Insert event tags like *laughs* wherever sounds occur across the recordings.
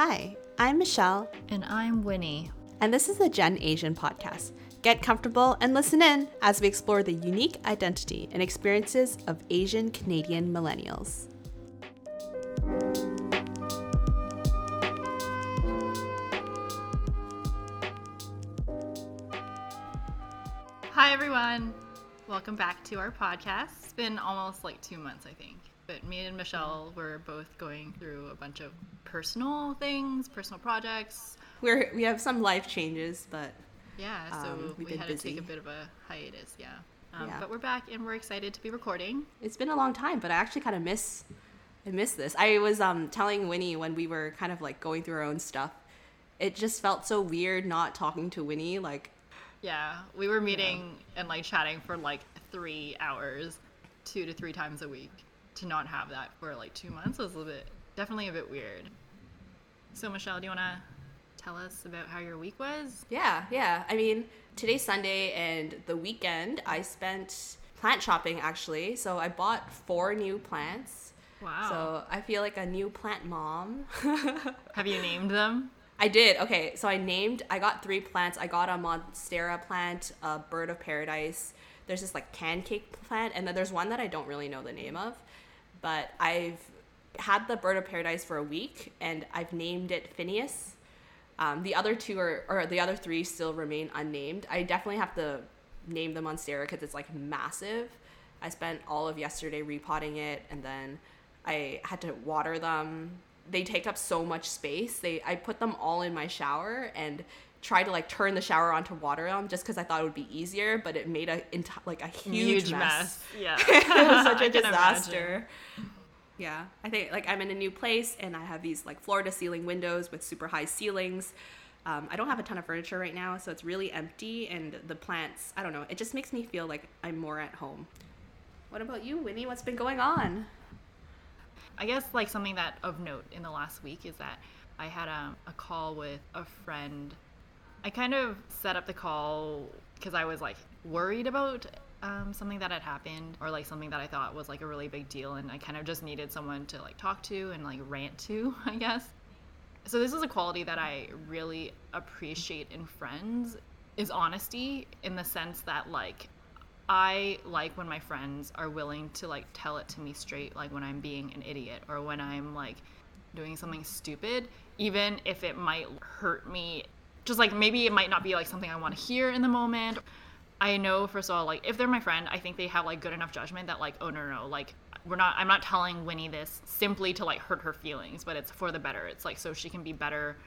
Hi, I'm Michelle, And I'm Winnie. and this is the Gen Asian podcast. Get comfortable and listen in as we explore the unique identity and experiences of Asian Canadian millennials. Hi, everyone. Welcome back to our podcast. It's been almost like two months, I think. But me and Michelle were both going through a bunch of personal things, personal projects. We're we have some life changes, but Yeah, so Um, we had to take a bit of a hiatus. Yeah. Um, Yeah. But we're back and we're excited to be recording. it's been a long time. But I actually kind of miss I miss this. I was um telling Winnie when we were kind of like going through our own stuff. It just felt so weird not talking to Winnie. Like Yeah, we were meeting and like chatting for like three hours, two to three times a week. To not have that for like two months was a little bit, definitely a bit weird. So, Michelle, do you want to tell us about how your week was? Yeah, yeah. I mean, today's Sunday and the weekend I spent plant shopping actually. So I bought four new plants. Wow. So I feel like a new plant mom. *laughs* Have you named them? I did. Okay, so I named. I got three plants. I got a monstera plant, a bird of paradise. There's this like pancake plant, and then there's one that I don't really know the name of, but I've had the bird of paradise for a week, and I've named it Phineas. Um, the other two are, or the other three still remain unnamed. I definitely have to name the monstera because it's like massive. I spent all of yesterday repotting it, and then I had to water them. They take up so much space. They I put them all in my shower and tried to like turn the shower on to water them just because I thought it would be easier, but it made a enti- like a huge, mess. Yeah. *laughs* it was such *laughs* a can imagine. disaster. Yeah, I think like I'm in a new place and I have these like floor to ceiling windows with super high ceilings. Um, I don't have a ton of furniture right now, so it's really empty. And the plants, I don't know, it just makes me feel like I'm more at home. What about you, Winnie? What's been going on? I guess like something that of note in the last week is that I had um, a call with a friend. I kind of set up the call because I was like worried about um, something that had happened or like something that I thought was like a really big deal, and I kind of just needed someone to like talk to and like rant to, *laughs* I guess. So this is a quality that I really appreciate in friends is honesty in the sense that like I like when my friends are willing to like tell it to me straight, like when I'm being an idiot or when I'm like doing something stupid, even if it might hurt me. Just like maybe it might not be like something I want to hear in the moment. I know first of all, like if they're my friend, I think they have like good enough judgment that like, oh no no, no like we're not I'm not telling Winnie this simply to like hurt her feelings, but it's for the better. It's like so she can be better,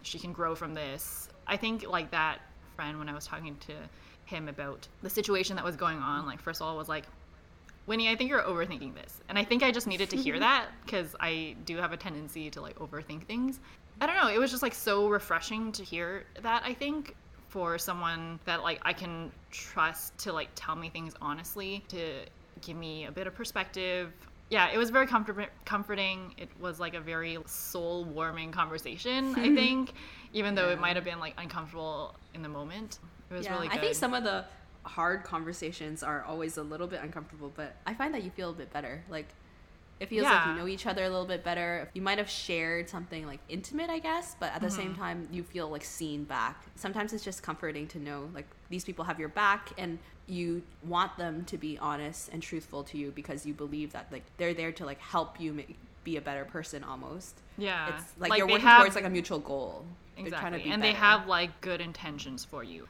she can grow from this. I think like that friend when I was talking to him about the situation that was going on, like first of all was like, Winnie, I think you're overthinking this. And I think I just needed to hear *laughs* that because I do have a tendency to like overthink things. I don't know, it was just like so refreshing to hear that, I think, for someone that like I can trust to like tell me things honestly, to give me a bit of perspective. Yeah, it was very comfort- comforting. It was like a very soul warming conversation, I *laughs* think, even though it might have been like uncomfortable in the moment. It was yeah, really good. I think some of the hard conversations are always a little bit uncomfortable, but I find that you feel a bit better. Like it feels like you know each other a little bit better. You might have shared something like intimate, I guess, but at the Mm-hmm. same time you feel like seen back. Sometimes it's just comforting to know like these people have your back and you want them to be honest and truthful to you because you believe that like they're there to like help you make, be a better person almost. Yeah. It's like, Like, you're working have- towards like a mutual goal. Exactly. and they have like good intentions for you.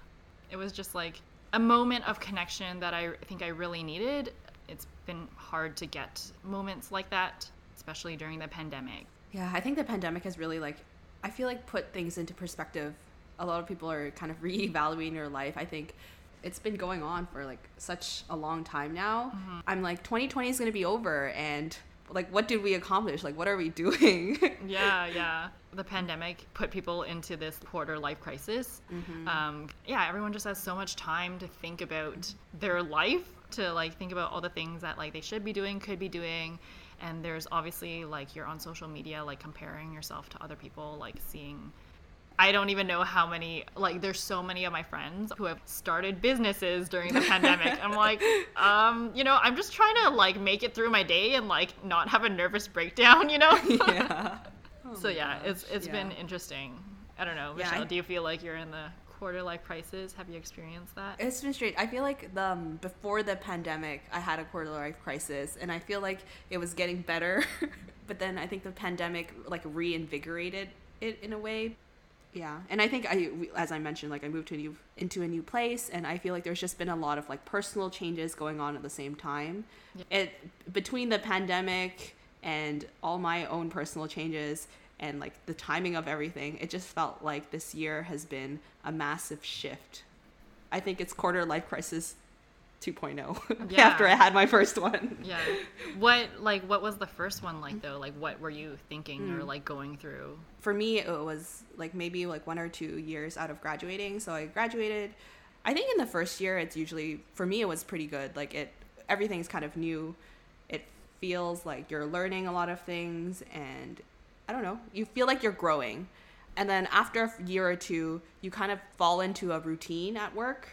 It was just like a moment of connection that I think I really needed. It's been hard to get moments like that, especially during the pandemic. Yeah, I think the pandemic has really like I feel like put things into perspective. A lot of people are kind of *laughs* reevaluating their life. I think it's been going on for like such a long time now. I'm like 2020 is going to be over and like what did we accomplish? Like what are we *laughs* doing? Yeah, yeah. The pandemic put people into this quarter life crisis. Mm-hmm. Um, yeah, everyone just has so much time to think about their life, to like think about all the things that like they should be doing, could be doing. And there's obviously like you're on social media, like comparing yourself to other people, like seeing I don't even know how many like there's so many of my friends who have started businesses during the pandemic. I'm *laughs* like, um, you know, I'm just trying to like make it through my day and like not have a nervous breakdown, you know? *laughs* yeah. *laughs* so my yeah, it's gosh, it's been interesting. I don't know, Yeah, Michelle. I- do you feel like you're in the quarter life crisis? Have you experienced that? It's been straight. I feel like the um, before the pandemic, I had a quarter life crisis, and I feel like it was getting better. *laughs* but then I think the pandemic like reinvigorated it in a way. Yeah, and I think I, as I mentioned, like I moved to a new into a new place, and I feel like there's just been a lot of like personal changes going on at the same time. It between the pandemic and all my own personal changes and like the timing of everything, it just felt like this year has been a massive shift. I think it's quarter life crisis 2.0 *laughs* Yeah. after I had my first one. Yeah. What like what was the first one like though? Like what were you thinking Hmm. or like going through? For me, it was like maybe like one or two years out of graduating. So I graduated. I think in the first year, it's usually for me it was pretty good. Like it, everything's kind of new. It feels like you're learning a lot of things, and I don't know. You feel like you're growing, and then after a year or two, you kind of fall into a routine at work.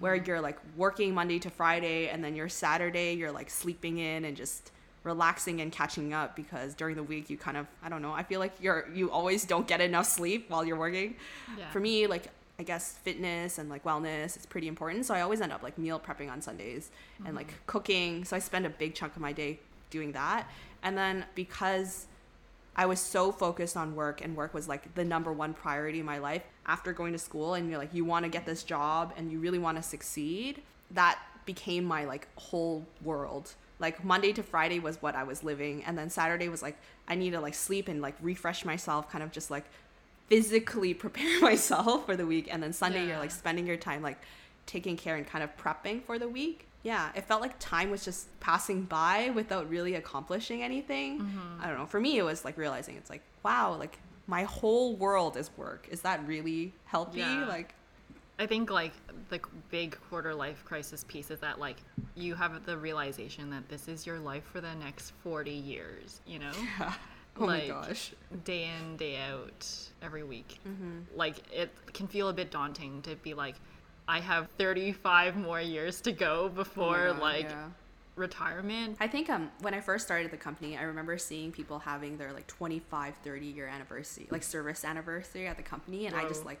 Where mm-hmm. you're like working Monday to Friday, and then your Saturday, you're like sleeping in and just relaxing and catching up because during the week you kind of I don't know I feel like you're you always don't get enough sleep while you're working. Yeah. For me, like I guess fitness and like wellness is pretty important. So I always end up like meal prepping on Sundays and mm-hmm. like cooking. So I spend a big chunk of my day doing that. And then because I was so focused on work and work was like the number one priority in my life. After going to school and you're like you want to get this job and you really want to succeed that became my like whole world. Like monday to friday was what i was living and then saturday was like i need to like sleep and like refresh myself kind of just like physically *laughs* prepare myself for the week. And then sunday you're like spending your time like taking care and kind of prepping for the week yeah it felt like time was just passing by without really accomplishing anything Mm-hmm. i don't know for me it was like realizing it's like wow like my whole world is work is that really healthy Yeah. like I think like the big quarter life crisis piece is that like you have the realization that this is your life for the next 40 years, you know? *laughs* Yeah. oh Like, my gosh Day in, day out, every week. Mm-hmm. Like it can feel a bit daunting to be like I have 35 more years to go Oh before God, like yeah. retirement. I think um when I first started the company, I remember seeing people having their like 25, 30 year anniversary, like service anniversary at the company, and I just like,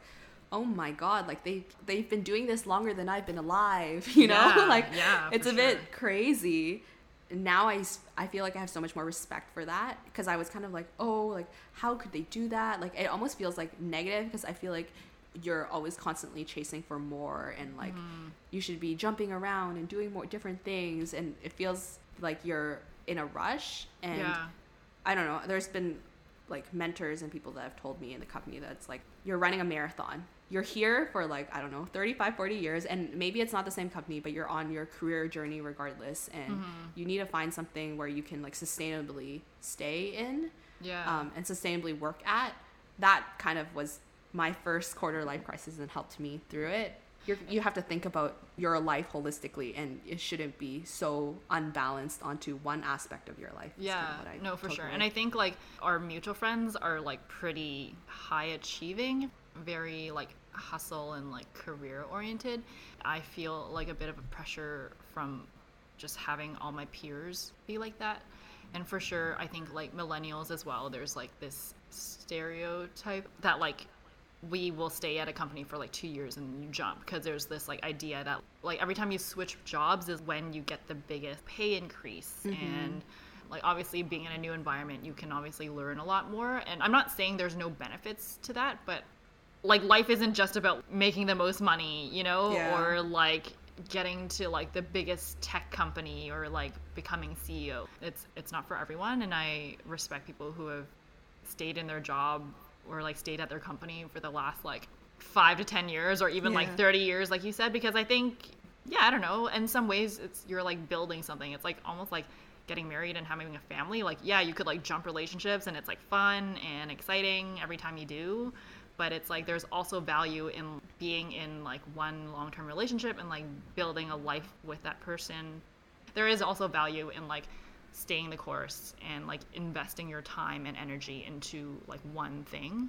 oh my god, like they they've been doing this longer than I've been alive, *laughs* you know? Yeah, *laughs* like yeah, it's a bit crazy. Now I, I feel like I have so much more respect for that because I was kind of like, oh, like how could they do that? Like it almost feels like negative because I feel like you're always constantly chasing for more and like Mm-hmm. you should be jumping around and doing more different things and it feels like you're in a rush and yeah. I don't know there's been like mentors and people that have told me in the company that's like you're running a marathon you're here for like I don't know 35 40 years and maybe it's not the same company but you're on your career journey regardless and Mm-hmm. you need to find something where you can like sustainably stay in Yeah. um, and sustainably work at that kind of was my first quarter life crisis and helped me through it You're, you have to think about your life holistically and it shouldn't be so unbalanced onto one aspect of your life Yeah, kinda I no, for sure. And I think like our mutual friends are like pretty high achieving, very like hustle and like career oriented. I feel like a bit of a pressure from just having all my peers be like that. And for sure, I think like millennials as well, there's like this stereotype that like we will stay at a company for like two years and you jump because there's this like idea that like every time you switch jobs is when you get the biggest pay increase. Mm-hmm. And like obviously being in a new environment you can obviously learn a lot more. And i'm not saying there's no benefits to that but like life isn't just about making the most money you know Yeah. or like getting to like the biggest tech company or like becoming ceo it's it's not for everyone. And i respect people who have stayed in their job or like stayed at their company for the last like five to ten years or even Yeah. like 30 years like you said because i think yeah i don't know in some ways it's you're like building something. It's like almost like getting married and having a family. Like yeah you could like jump relationships and it's like fun and exciting every time you do but it's like there's also value in being in like one long-term relationship and like building a life with that person. There is also value in like staying the course and like investing your time and energy into like one thing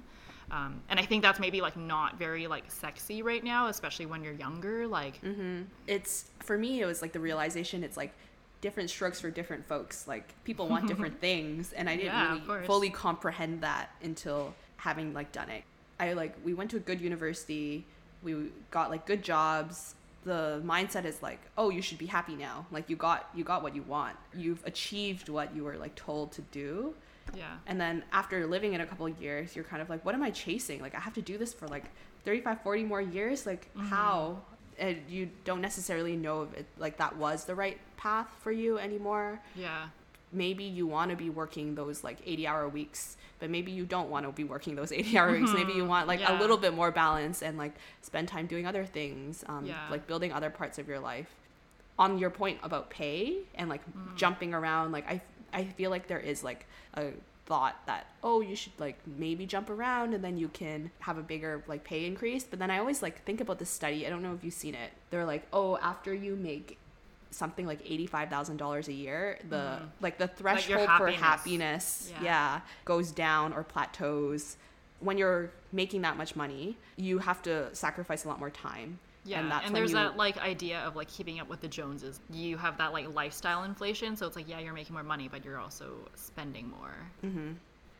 um, and i think that's maybe like not very like sexy right now especially when you're younger like mm-hmm. it's for me it was like the realization it's like different strokes for different folks. Like people want *laughs* different things, and I didn't Yeah, really fully comprehend that until having like done it. I like we went to a good university, we got like good jobs. The mindset is like, oh, you should be happy now. Like you got you got what you want. You've achieved what you were like told to do. Yeah. And then after living it a couple of years, you're kind of like, what am I chasing? Like, I have to do this for like 35, 40 more years? Like, mm-hmm. how? And you don't necessarily know if it, like that was the right path for you anymore. Yeah. Maybe you want to be working those like 80 hour weeks, but maybe you don't want to be working those 80 hour weeks. Maybe you want like Yeah. a little bit more balance and like spend time doing other things, um, Yeah. like building other parts of your life. On your point about pay and like Mm. jumping around, like I, I feel like there is like a thought that oh you should like maybe jump around and then you can have a bigger like pay increase but then i always like think about this study i don't know if you've seen it they're like oh after you make something like $85000 a year the like the Mm-hmm. Like threshold for happiness. happiness Yeah. yeah goes down or plateaus when you're making that much money you have to sacrifice a lot more time Yeah, and and, there's you- that like idea of like keeping up with the Joneses. You have that like lifestyle inflation, so it's like yeah, you're making more money, but you're also spending more. Mm-hmm.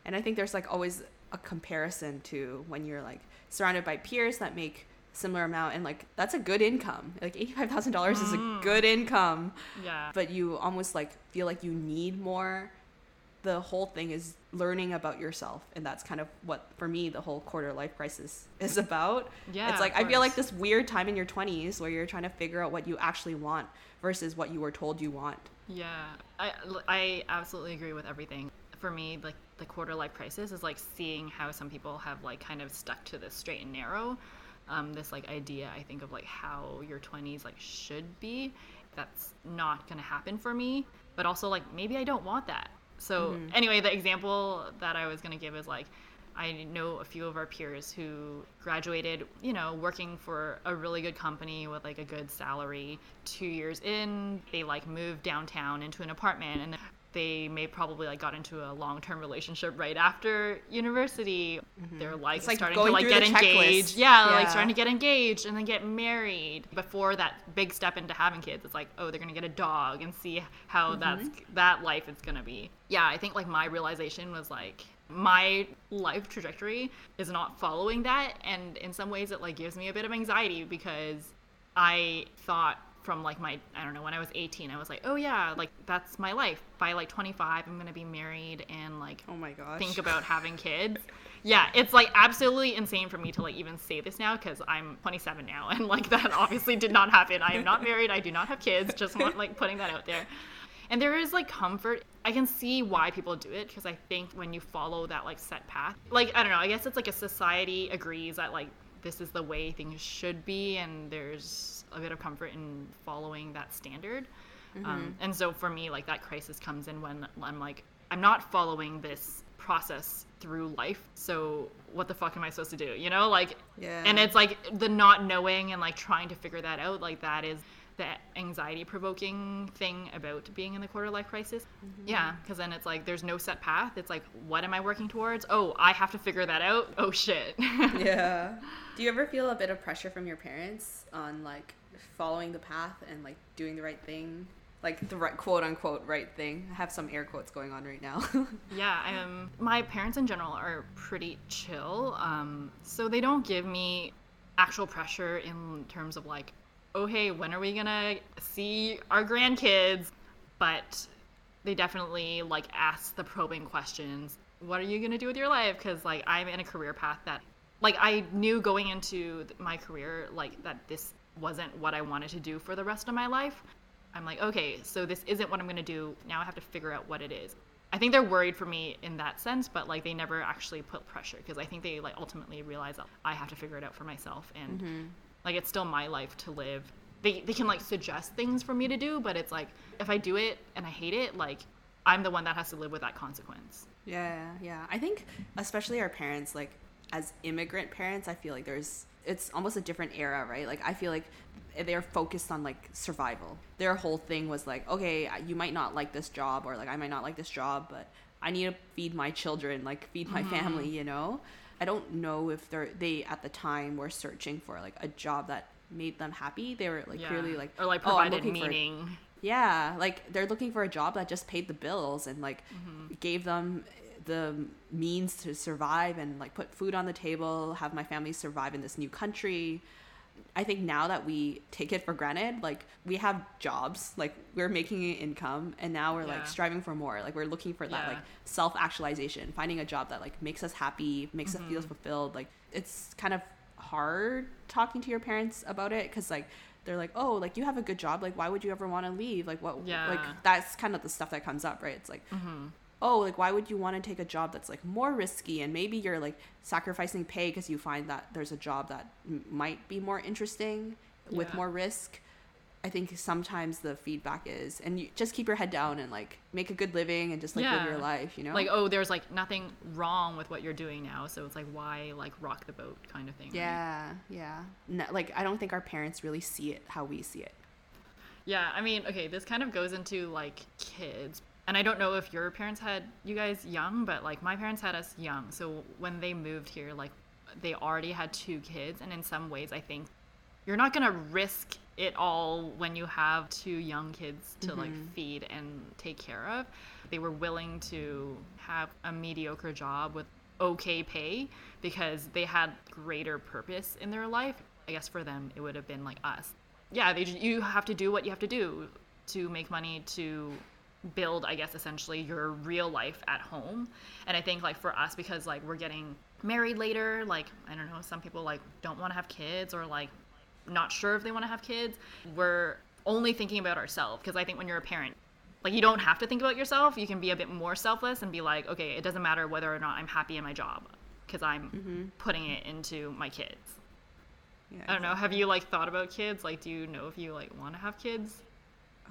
And I think there's like always a comparison to when you're like surrounded by peers that make similar amount and like that's a good income. Like $85,000 is a mm. good income, Yeah, but you almost like feel like you need more. The whole thing is learning about yourself and that's kind of what for me the whole quarter life crisis *laughs* is about. Yeah, It's like I feel like this weird time in your 20s where you're trying to figure out what you actually want versus what you were told you want. yeah, I I absolutely agree with everything. For me, like the quarter life crisis is like seeing how some people have like kind of stuck to the straight and narrow. Um, this like idea I think of like how your 20s like should be. That's not gonna happen for me. But also like maybe I don't want that. So anyway, the example that I was gonna give is like I know a few of our peers who graduated, you know, working for a really good company with like a good salary. Two years in, they like moved downtown into an apartment and they may probably like got into a long-term relationship right after university. They're like, like starting to like get engaged. Yeah, like starting to get engaged and then get married before that big step into having kids. It's like, oh, they're gonna get a dog and see how that's that life is gonna be. Yeah, I think like my realization was like my life trajectory is not following that and in some ways it like gives me a bit of anxiety because I thought from like my I don't know when I was 18 I was like oh yeah like that's my life by like 25 I'm gonna be married and like Oh my gosh. think about having *laughs* kids. Yeah, it's like absolutely insane for me to like even say this now because I'm 27 now and like that *laughs* obviously did not happen. I am not married. I do not have kids. Just want like putting that out there. And there is like comfort. I can see why people do it because I think when you follow that like set path, like I don't know, I guess it's like a society agrees that like this is the way things should be and there's a bit of comfort in following that standard. Um, and so for me, like that crisis comes in when I'm like, I'm not following this process through life. So what the fuck am I supposed to do? You know, like, Yeah. and it's like the not knowing and like trying to figure that out. Like that is the anxiety provoking thing about being in the quarter life crisis. Yeah. Cause then it's like, there's no set path. It's like, what am I working towards? Oh, I have to figure that out. Oh shit. *laughs* yeah. Do you ever feel a bit of pressure from your parents on like following the path and like doing the right thing? Like the right quote unquote right thing. I have some air quotes going on right now. *laughs* Yeah, I um, my parents in general are pretty chill. Um, so they don't give me actual pressure in terms of like, oh hey, when are we gonna see our grandkids? But they definitely like ask the probing questions. What are you gonna do with your life? Because like I'm in a career path that, like I knew going into my career like that this wasn't what I wanted to do for the rest of my life. I'm like, okay, so this isn't what I'm gonna do. Now I have to figure out what it is. I think they're worried for me in that sense, but like they never actually put pressure because I think they like ultimately realize I have to figure it out for myself and mm-hmm. Like it's still my life to live. They they can like suggest things for me to do, but it's like if I do it and I hate it, like I'm the one that has to live with that consequence. Yeah, yeah. I think especially our parents, like as immigrant parents, I feel like there's it's almost a different era, right? Like I feel like they're focused on like survival. Their whole thing was like, okay, you might not like this job or like I might not like this job, but I need to feed my children, like feed my mm-hmm. family, you know? I don't know if they're they at the time were searching for like a job that made them happy. They were like Yeah. clearly like or like "Oh, provided for- meaning. Yeah, like they're looking for a job that just paid the bills and like Mm-hmm. gave them the means to survive and like put food on the table, have my family survive in this new country. I think now that we take it for granted, like we have jobs, like we're making an income and now we're Yeah. like striving for more. Like we're looking for that Yeah. like self-actualization, finding a job that like makes us happy, makes us Mm-hmm. feel fulfilled. Like it's kind of hard talking to your parents about it cuz like they're like, "Oh, like you have a good job. Like why would you ever want to leave? Like what Yeah. like that's kind of the stuff that comes up, right? It's like Mm-hmm. Oh like why would you want to take a job that's like more risky and maybe you're like sacrificing pay because you find that there's a job that m- might be more interesting with Yeah. more risk i think sometimes the feedback is and you just keep your head down and like make a good living and just like live your life you know Like, oh, there's like nothing wrong with what you're doing now, so it's like why like rock the boat kind of thing. right? yeah yeah no, like i don't think our parents really see it how we see it Yeah, I mean, okay, this kind of goes into like kids. And I don't know if your parents had you guys young, but like my parents had us young. So when they moved here, like they already had two kids. And in some ways, I think you're not going to risk it all when you have two young kids to like mm-hmm. feed and take care of. They were willing to have a mediocre job with okay pay because they had greater purpose in their life. I guess for them, it would have been like us yeah, they, you have to do what you have to do to make money to build, I guess, essentially your real life at home. And I think like for us, because like we're getting married later, like I don't know, some people like don't want to have kids or like not sure if they want to have kids. We're only thinking about ourselves because I think when you're a parent, like you don't have to think about yourself. You can be a bit more selfless and be like, okay, it doesn't matter whether or not I'm happy in my job because I'm mm-hmm. putting it into my kids. yeah I don't know. Have you like thought about kids? Like, do you know if you like want to have kids?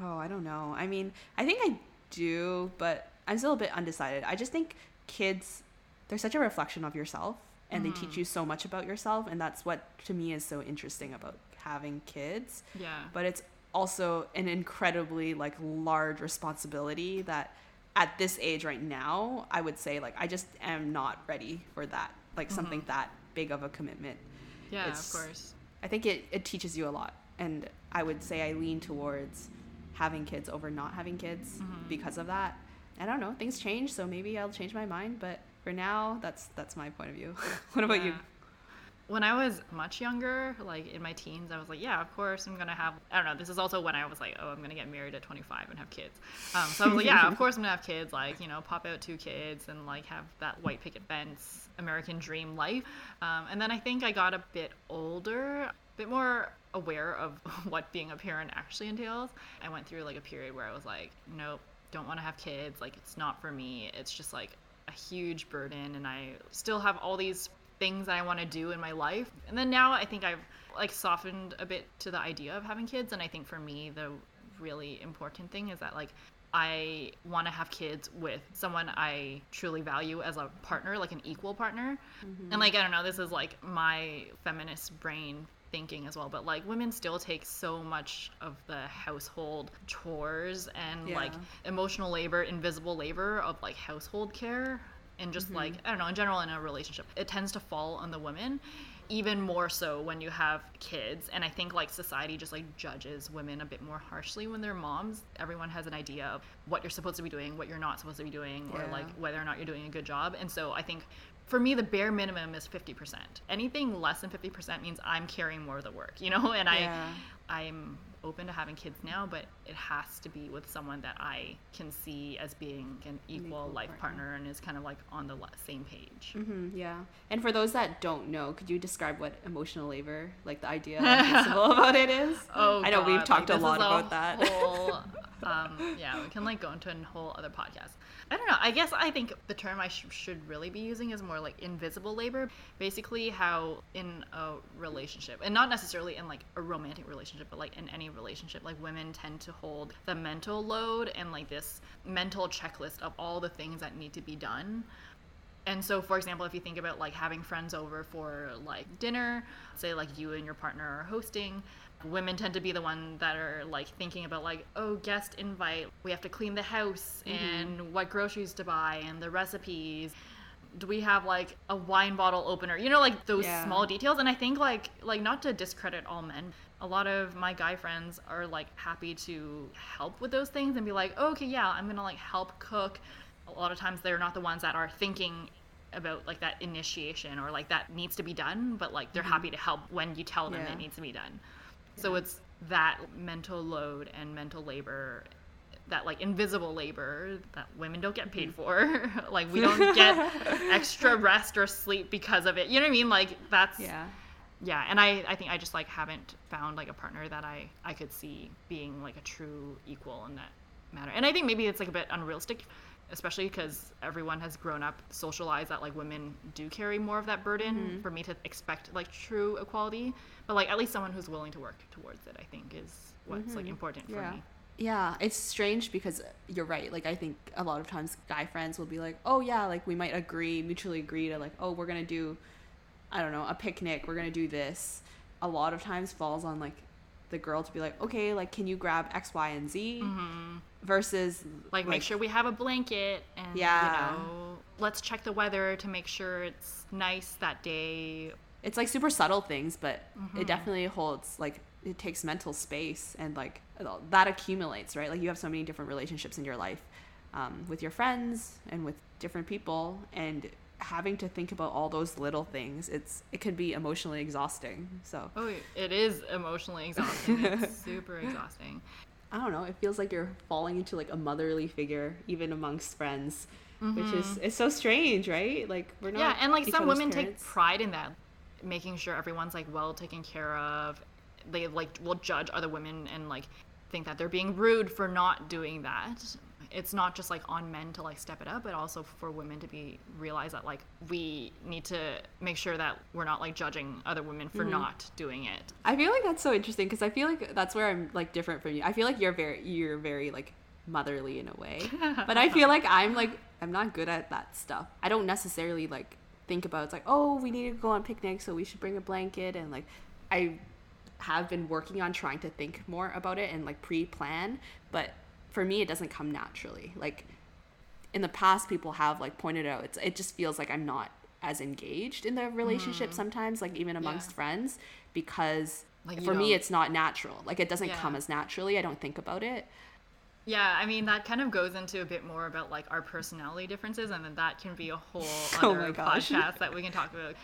Oh, I don't know. I mean, I think I do, but I'm still a bit undecided. I just think kids, they're such a reflection of yourself and they teach mm. you so much about yourself. And that's what to me is so interesting about having kids. Yeah. But it's also an incredibly like large responsibility that at this age right now, I would say like I just am not ready for that. Like something mm-hmm. that big of a commitment. yeah, it's- of course. I think it, it teaches you a lot. And I would say I lean towards having kids over not having kids Mm-hmm. because of that. I don't know. Things change, so maybe I'll change my mind. But for now, that's that's my point of view. *laughs* what about you? When I was much younger, like in my teens, I was like, yeah, of course I'm gonna have. I don't know. This is also when I was like, oh, I'm gonna get married at 25 and have kids. Um, so I was like, yeah, of *laughs* course I'm gonna have kids. Like, you know, pop out two kids and like have that white picket fence American dream life. Um, and then I think I got a bit older, bit more aware of *laughs* what being a parent actually entails. I went through like a period where I was like, nope, don't want to have kids. Like, it's not for me. It's just like a huge burden, and I still have all these things that I want to do in my life. And then now I think I've like softened a bit to the idea of having kids. And I think for me, the really important thing is that like I want to have kids with someone I truly value as a partner, like an equal partner. Mm-hmm. And like, I don't know, this is like my feminist brain thinking as well, but like women still take so much of the household chores and Yeah. like emotional labor, invisible labor of like household care and just like Mm-hmm. I don't know in general in a relationship it tends to fall on the women even more so when you have kids and I think like society just like judges women a bit more harshly when they're moms everyone has an idea of what you're supposed to be doing what you're not supposed to be doing or like whether or not you're doing a good job and so I think for me the bare minimum is 50% anything less than 50% means I'm carrying more of the work you know *laughs* and Yeah. I I'm open to having kids now, but it has to be with someone that I can see as being an equal, equal life partner. partner. and is kind of like on the same page. hmm yeah. And for those that don't know, could you describe what emotional labor, like the idea *laughs* about it is? Oh, I know we've talked like, a lot about that. Whole, *laughs* um, yeah, we can like go into a whole other podcast. I don't know. I guess I think the term I sh- should really be using is more like invisible labor. Basically, how in a relationship, and not necessarily in like a romantic relationship, but like in any relationship, like women tend to hold the mental load and like this mental checklist of all the things that need to be done and so for example if you think about like having friends over for like dinner say like you and your partner are hosting women tend to be the one that are like thinking about like oh guest invite we have to clean the house and what groceries to buy and the recipes do we have like a wine bottle opener you know like those Yeah. small details and i think like like not to discredit all men a lot of my guy friends are like happy to help with those things and be like okay yeah i'm gonna like help cook a lot of times they're not the ones that are thinking about like that initiation or like that needs to be done but like they're happy to help when you tell them Mm-hmm. Yeah. it needs to be done so it's that mental load and mental labor that like invisible labor that women don't get paid mm-hmm. for. *laughs* Like we *laughs* don't get extra rest or sleep because of it. You know what i mean? Like that's Yeah. yeah and i i think i just like haven't found like a partner that i i could see being like a true equal in that matter. And i think maybe it's like a bit unrealistic especially because everyone has grown up socialized that like women do carry more of that burden Mm-hmm. for me to expect like true equality but like at least someone who's willing to work towards it i think is what's like important for Mm-hmm. Me Yeah, it's strange because you're right. Like I think a lot of times guy friends will be like, "Oh yeah, like we might agree, mutually agree to like, oh, we're going to do I don't know, a picnic, we're going to do this." A lot of times falls on like the girl to be like, "Okay, like can you grab X, Y, and Z?" versus like, make sure we have a blanket and Yeah. you know let's check the weather to make sure it's nice that day it's like super subtle things, but Mm-hmm. it definitely holds like it takes mental space and like that accumulates, right? Like you have so many different relationships in your life um, with your friends and with different people, and having to think about all those little things, it's it can be emotionally exhausting. So oh it is emotionally exhausting it's *laughs* super exhausting I don't know. It feels like you're falling into like a motherly figure, even amongst friends, which is it's so strange, right? Like we're not. Mm-hmm. yeah and like some women take pride in that making sure everyone's like well taken care of they like will judge other women and like think that they're being rude for not doing that it's not just like on men to like step it up but also for women to be realize that like we need to make sure that we're not like judging other women for mm-hmm. not doing it I feel like that's so interesting because I feel like that's where I'm like different from you. I feel like you're very you're very like motherly in a way, *laughs* but I feel like I'm like I'm not good at that stuff. I don't necessarily like think about it's like oh we need to go on picnic so we should bring a blanket and like I have been working on trying to think more about it and like pre-plan, but for me it doesn't come naturally. Like in the past people have like pointed out it's it just feels like I'm not as engaged in the relationship mm. sometimes like even amongst Yeah. friends because Like, for me it's not natural like it doesn't Yeah. come as naturally I don't think about it Yeah, I mean that kind of goes into a bit more about like our personality differences, and then that can be a whole *laughs* Oh other gosh. podcast that we can talk about.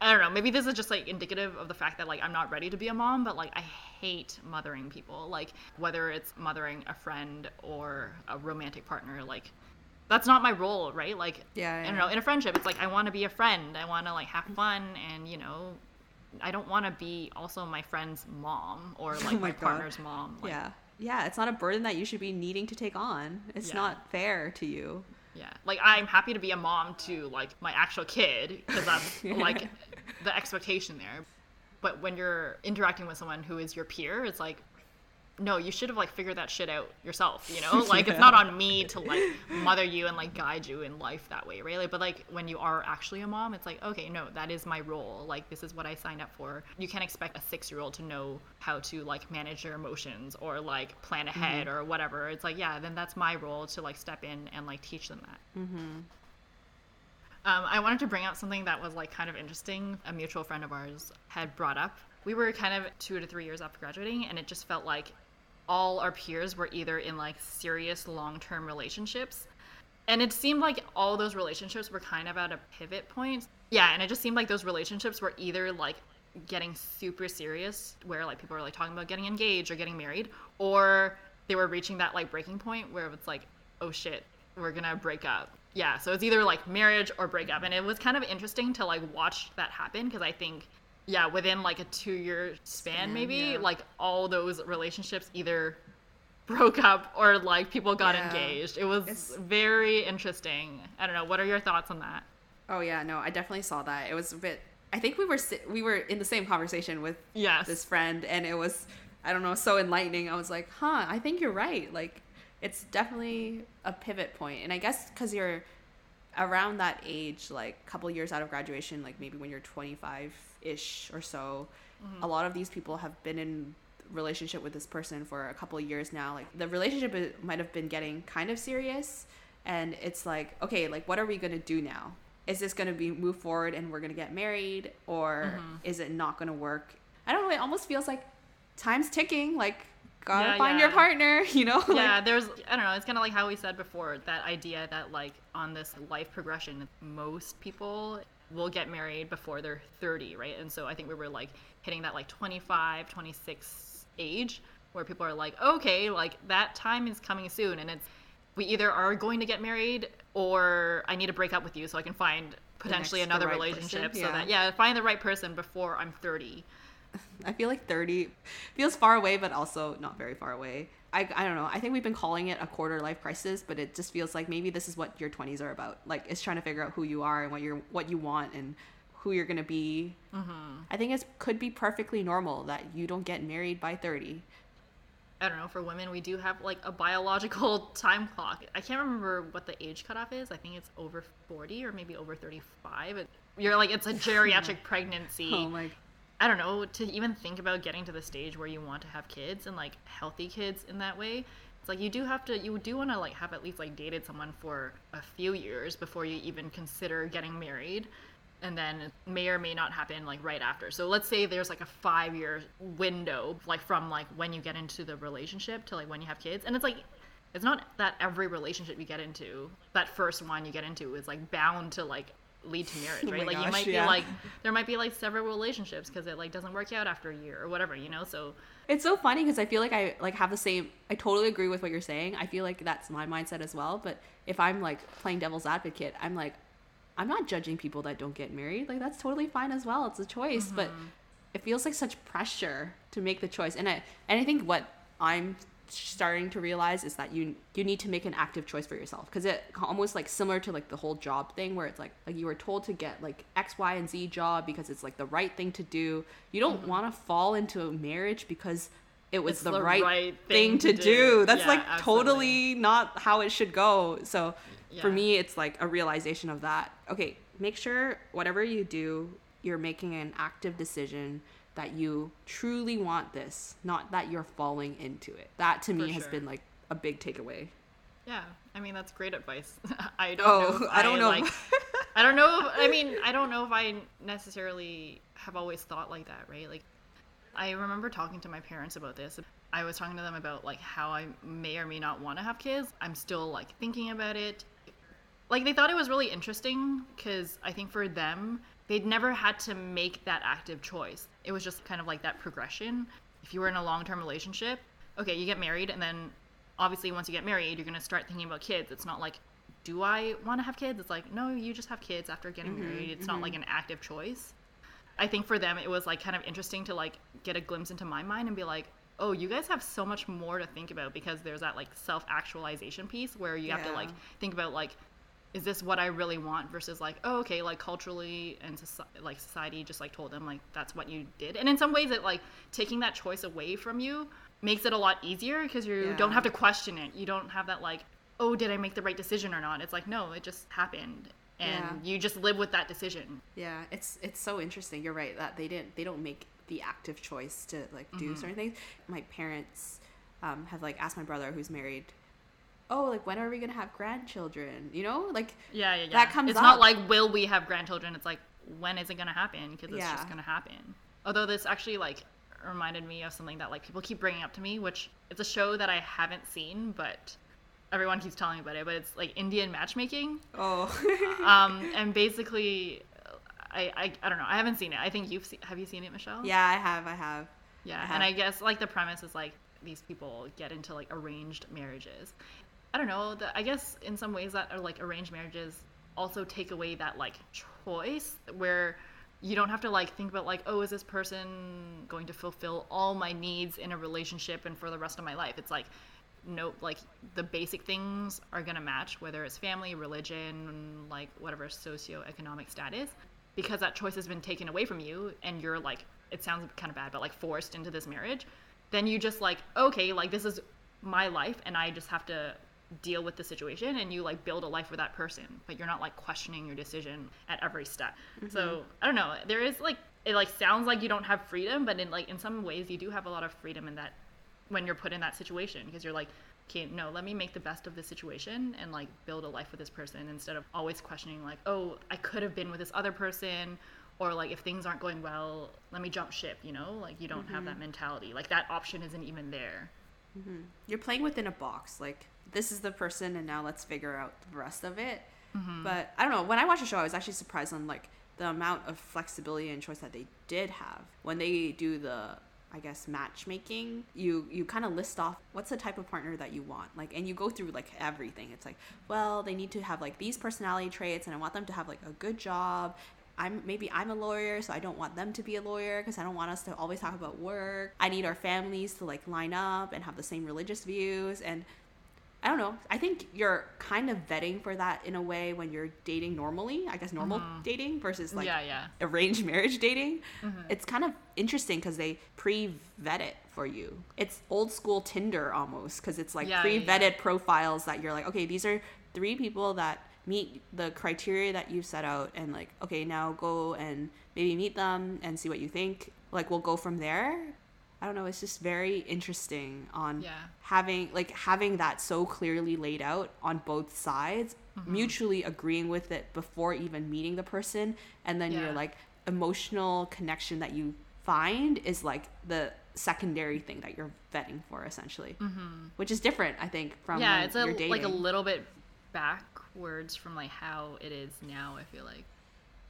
I don't know. Maybe this is just like indicative of the fact that like I'm not ready to be a mom, but like I hate mothering people. Like whether it's mothering a friend or a romantic partner, like that's not my role, right? Like Yeah, I don't know. In a friendship, it's like I want to be a friend. I want to like have fun, and you know, I don't want to be also my friend's mom or *laughs* oh like Oh my, my partner's mom. Like, yeah yeah it's not a burden that you should be needing to take on it's Yeah. not fair to you Yeah, like I'm happy to be a mom to like my actual kid because that's *laughs* like the expectation there. But when you're interacting with someone who is your peer, it's like, no, you should have like figured that shit out yourself. You know, *laughs* like it's not on me to like mother you and like guide you in life that way, really. But like when you are actually a mom, it's like, okay, no, that is my role. Like this is what I signed up for. You can't expect a six year old to know how to like manage their emotions or like plan ahead or whatever. It's like, yeah, then that's my role to like step in and like teach them that. Um, I wanted to bring up something that was like kind of interesting. A mutual friend of ours had brought up. We were kind of two to three years after graduating, and it just felt like all our peers were either in like serious long term relationships. And it seemed like all those relationships were kind of at a pivot point. Yeah, and it just seemed like those relationships were either like getting super serious, where like people were like talking about getting engaged or getting married, or they were reaching that like breaking point where it's like, oh shit, we're gonna break up. Yeah, so it's either like marriage or breakup, and it was kind of interesting to like watch that happen because I think, yeah, within like a two year span, maybe yeah. like all those relationships either broke up or like people got Yeah. engaged. It was It's- very interesting. I don't know. What are your thoughts on that? oh yeah no I definitely saw that it was a bit I think we were we were in the same conversation with Yes. this friend and it was I don't know so enlightening I was like huh I think you're right like it's definitely a pivot point and I guess because you're around that age like a couple years out of graduation like maybe when you're 25 ish or so a lot of these people have been in relationship with this person for a couple of years now like the relationship might have been getting kind of serious and it's like okay like what are we going to do now is this going to be move forward and we're going to get married or Mm-hmm. is it not going to work? I don't know. It almost feels like time's ticking. Like, gotta Yeah, find yeah. your partner, *laughs* you know? Like, yeah there's i don't know it's kind of like how we said before that idea that like on this life progression most people will get married before they're 30 right and so i think we were like hitting that like 25 26 age where people are like okay like that time is coming soon and it's we either are going to get married or i need to break up with you so i can find potentially next- another right relationship person, so yeah. that yeah find the right person before i'm 30 *laughs* I feel like 30 feels far away, but also not very far away. I, I don't know. I think we've been calling it a quarter life crisis, but it just feels like maybe this is what your 20s are about. Like it's trying to figure out who you are and what you're what you want and who you're gonna be. Mm-hmm. I think it could be perfectly normal that you don't get married by 30. I don't know, for women, we do have like a biological *laughs* time clock. I can't remember what the age cutoff is. I think it's over 40 or maybe over 35. It- You're like, it's a geriatric *laughs* pregnancy. Oh my. I don't know, to even think about getting to the stage where you want to have kids and like healthy kids in that way. It's like you do have to, you do want to like have at least like dated someone for a few years before you even consider getting married. And then it may or may not happen like right after. So let's say there's like a five year window, like from like when you get into the relationship to like when you have kids. And it's like, it's not that every relationship you get into, that first one you get into is like bound to like lead to marriage, *laughs* Oh right? my like you might yeah. be like there might be like several relationships because it like doesn't work out after a year or whatever, you know. So It's so funny because I feel like I like have the same. I totally agree with what you're saying. I feel like that's my mindset as well. But if I'm like playing devil's advocate, I'm like, I'm not judging people that don't get married. Like that's totally fine as well. It's a choice, but mm-hmm. it feels like such pressure to make the choice. And I and I think what I'm starting to realize is that you you need to make an active choice for yourself. Because it almost like similar to like the whole job thing where it's like like you were told to get like x y and z job because it's like the right thing to do. You don't mm-hmm. want to fall into a marriage because it was the, the right, right thing, thing to, to do. do. that's Yeah, like absolutely. totally not how it should go. So for me it's like a realization of that. Okay make sure whatever you do you're making an active decision that you truly want this not that you're falling into it that to me For has been like a big takeaway yeah, I mean that's great advice. *laughs* I don't Oh, know. I don't know. Like, I don't know. If, I mean, I don't know if I necessarily have always thought like that, right? Like, I remember talking to my parents about this. I was talking to them about like how I may or may not want to have kids. I'm still like thinking about it. Like they thought it was really interesting because I think for them, they'd never had to make that active choice. It was just kind of like that progression. If you were in a long-term relationship, okay, you get married and then obviously once you get married, you're going to start thinking about kids. It's not like do I want to have kids? It's like, no, you just have kids after getting mm-hmm, married. It's not mm-hmm. like an active choice. I think for them it was like kind of interesting to like get a glimpse into my mind and be like, oh, you guys have so much more to think about because there's that like self-actualization piece where you have to like think about like is this what I really want versus like oh okay like culturally and soci- like society just like told them like that's what you did. And in some ways it like taking that choice away from you makes it a lot easier because you don't have to question it. You don't have that like oh did I make the right decision or not? It's like no it just happened. And Yeah. you just live with that decision. Yeah it's it's so interesting. You're right that they didn't they don't make the active choice to like do Mm-hmm. certain things. My parents um, have like asked my brother who's married oh like when are we gonna have grandchildren you know like Yeah, yeah, yeah. That comes It's up. not like will we have grandchildren? It's like when is it gonna happen? Because it's Yeah. just gonna happen. Although this actually like reminded me of something that like people keep bringing up to me, which it's a show that I haven't seen, but everyone keeps telling me about it. But it's like Indian matchmaking, oh *laughs* um, and basically, I, I I don't know. I haven't seen it. I think you've seen. Have you seen it, Michelle? yeah i have i have Yeah, I and. I guess like the premise is like these people get into like arranged marriages. I don't know. The, I guess in some ways that are like arranged marriages also take away that like choice where you don't have to like think about like oh is this person going to fulfill all my needs in a relationship and for the rest of my life. It's like no like the basic things are going to match whether it's family, religion, like whatever socioeconomic status because that choice has been taken away from you and you're like it sounds kind of bad but like forced into this marriage then you just like okay like this is my life and i just have to deal with the situation and you like build a life with that person but you're not like questioning your decision at every step so i don't know there is like it like sounds like you don't have freedom but in like in some ways you do have a lot of freedom in that when you're put in that situation because you're like okay, no, let me make the best of the situation and like build a life with this person instead of always questioning like, oh, I could have been with this other person or like if things aren't going well, let me jump ship, you know? Like you don't mm-hmm. have that mentality. Like that option isn't even there. Mm-hmm. You're playing within a box. Like this is the person and now let's figure out the rest of it. Mm-hmm. But I don't know, when I watched the show, I was actually surprised on like the amount of flexibility and choice that they did have when they do the I guess matchmaking, you you kind of list off what's the type of partner that you want. Like and you go through like everything. It's like, well, they need to have like these personality traits and I want them to have like a good job. I'm maybe I'm a lawyer, so I don't want them to be a lawyer because I don't want us to always talk about work. I need our families to like line up and have the same religious views and I don't know. I think you're kind of vetting for that in a way when you're dating normally. I guess normal mm-hmm. dating versus like yeah, yeah. arranged marriage dating. Mm-hmm. It's kind of interesting because they pre-vet it for you. It's old school Tinder almost because it's like yeah, pre-vetted profiles that you're like, okay, these are three people that meet the criteria that you set out, and like, okay, now go and maybe meet them and see what you think. Like, we'll go from there I don't know, it's just very interesting on yeah. having like having that so clearly laid out on both sides, mm-hmm. mutually agreeing with it before even meeting the person and then yeah. your like emotional connection that you find is like the secondary thing that you're vetting for essentially. Mm-hmm. Which is different, I think, from Yeah, it's a, like a little bit backwards from like how it is now, I feel like.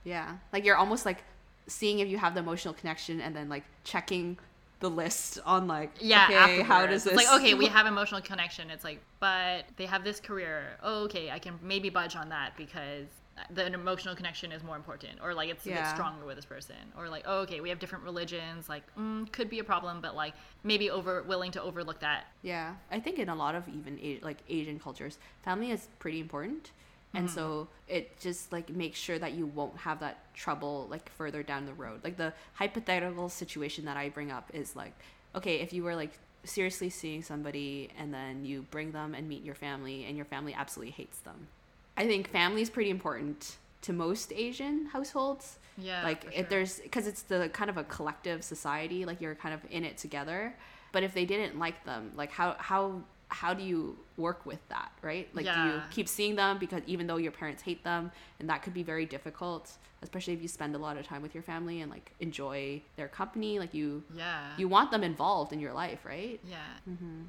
Yeah. Like you're almost like seeing if you have the emotional connection and then like checking the list on like yeah okay, afterwards. how does this it's like okay we have emotional connection. It's like but they have this career. Oh, okay i can maybe budge on that because the emotional connection is more important or like it's yeah. a bit stronger with this person. Or like oh, okay we have different religions. Like mm, could be a problem but like maybe over willing to overlook that. Yeah. I think in a lot of even like asian cultures family is pretty important and mm-hmm. so it just like makes sure that you won't have that trouble like further down the road like the hypothetical situation that i bring up is like okay if you were like seriously seeing somebody and then you bring them and meet your family and your family absolutely hates them i think family is pretty important to most asian households yeah like sure. if there's because it's the kind of a collective society like you're kind of in it together but if they didn't like them like how how how do you work with that right like yeah. do you keep seeing them because even though your parents hate them and that could be very difficult especially if you spend a lot of time with your family and like enjoy their company like you yeah you want them involved in your life right yeah mm-hmm.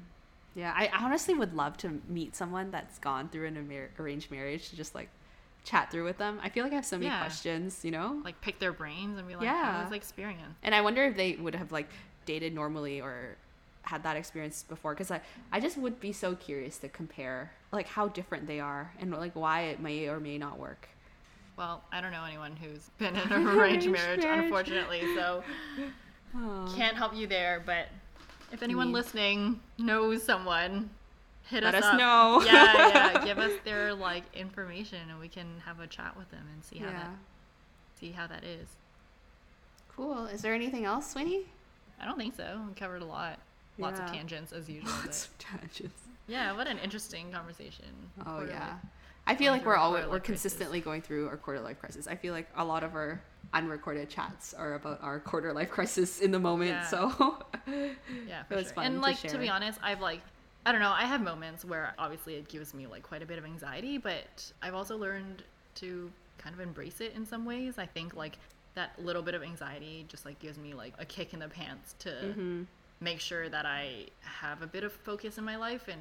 yeah I honestly would love to meet someone that's gone through an arranged marriage to just like chat through with them i feel like i have so many yeah. questions you know like pick their brains and be like yeah. how was the experience and i wonder if they would have like dated normally or had that experience before because I, I just would be so curious to compare like how different they are and like why it may or may not work. Well, I don't know anyone who's *laughs* been in an arranged marriage, marriage, unfortunately, so oh. can't help you there. But if anyone I mean, listening knows someone, hit us, us up. know. yeah, yeah, *laughs* give us their like information, and we can have a chat with them and see how yeah. that see how that is. Cool. Is there anything else, Winnie? I don't think so. We covered a lot. Lots yeah. of tangents as usual. Lots of tangents. Yeah, what an interesting conversation. Oh yeah. I feel like we're all we're consistently crisis. going through our quarter life crisis. I feel like a lot of our unrecorded chats are about our quarter life crisis in the moment. Yeah. So yeah, *laughs* it was sure. fun. And like to, to be honest, I've like I don't know. I have moments where obviously it gives me like quite a bit of anxiety, but I've also learned to kind of embrace it in some ways. I think like that little bit of anxiety just like gives me like a kick in the pants to mm-hmm make sure that I have a bit of focus in my life and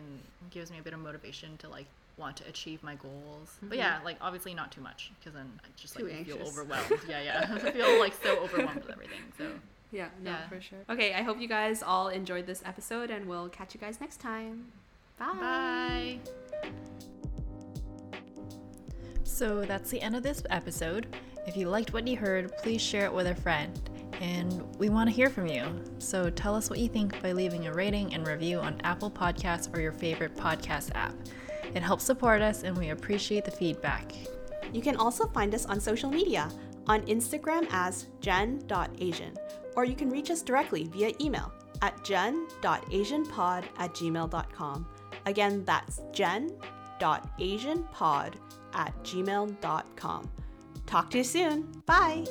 gives me a bit of motivation to like want to achieve my goals. Mm-hmm. But yeah, like obviously not too much because then I just too like anxious. feel overwhelmed. *laughs* yeah, yeah. *laughs* I feel like so overwhelmed with everything. So yeah, no, yeah. for sure. Okay, I hope you guys all enjoyed this episode and we'll catch you guys next time. Bye. Bye. So that's the end of this episode. If you liked what you heard, please share it with a friend and we want to hear from you. So tell us what you think by leaving a rating and review on Apple Podcasts or your favorite podcast app. It helps support us, and we appreciate the feedback. You can also find us on social media on Instagram as gen.asian, or you can reach us directly via email at gen.asianpod at gmail.com. Again, that's gen.asianpod at gmail.com. Talk to you soon. Bye.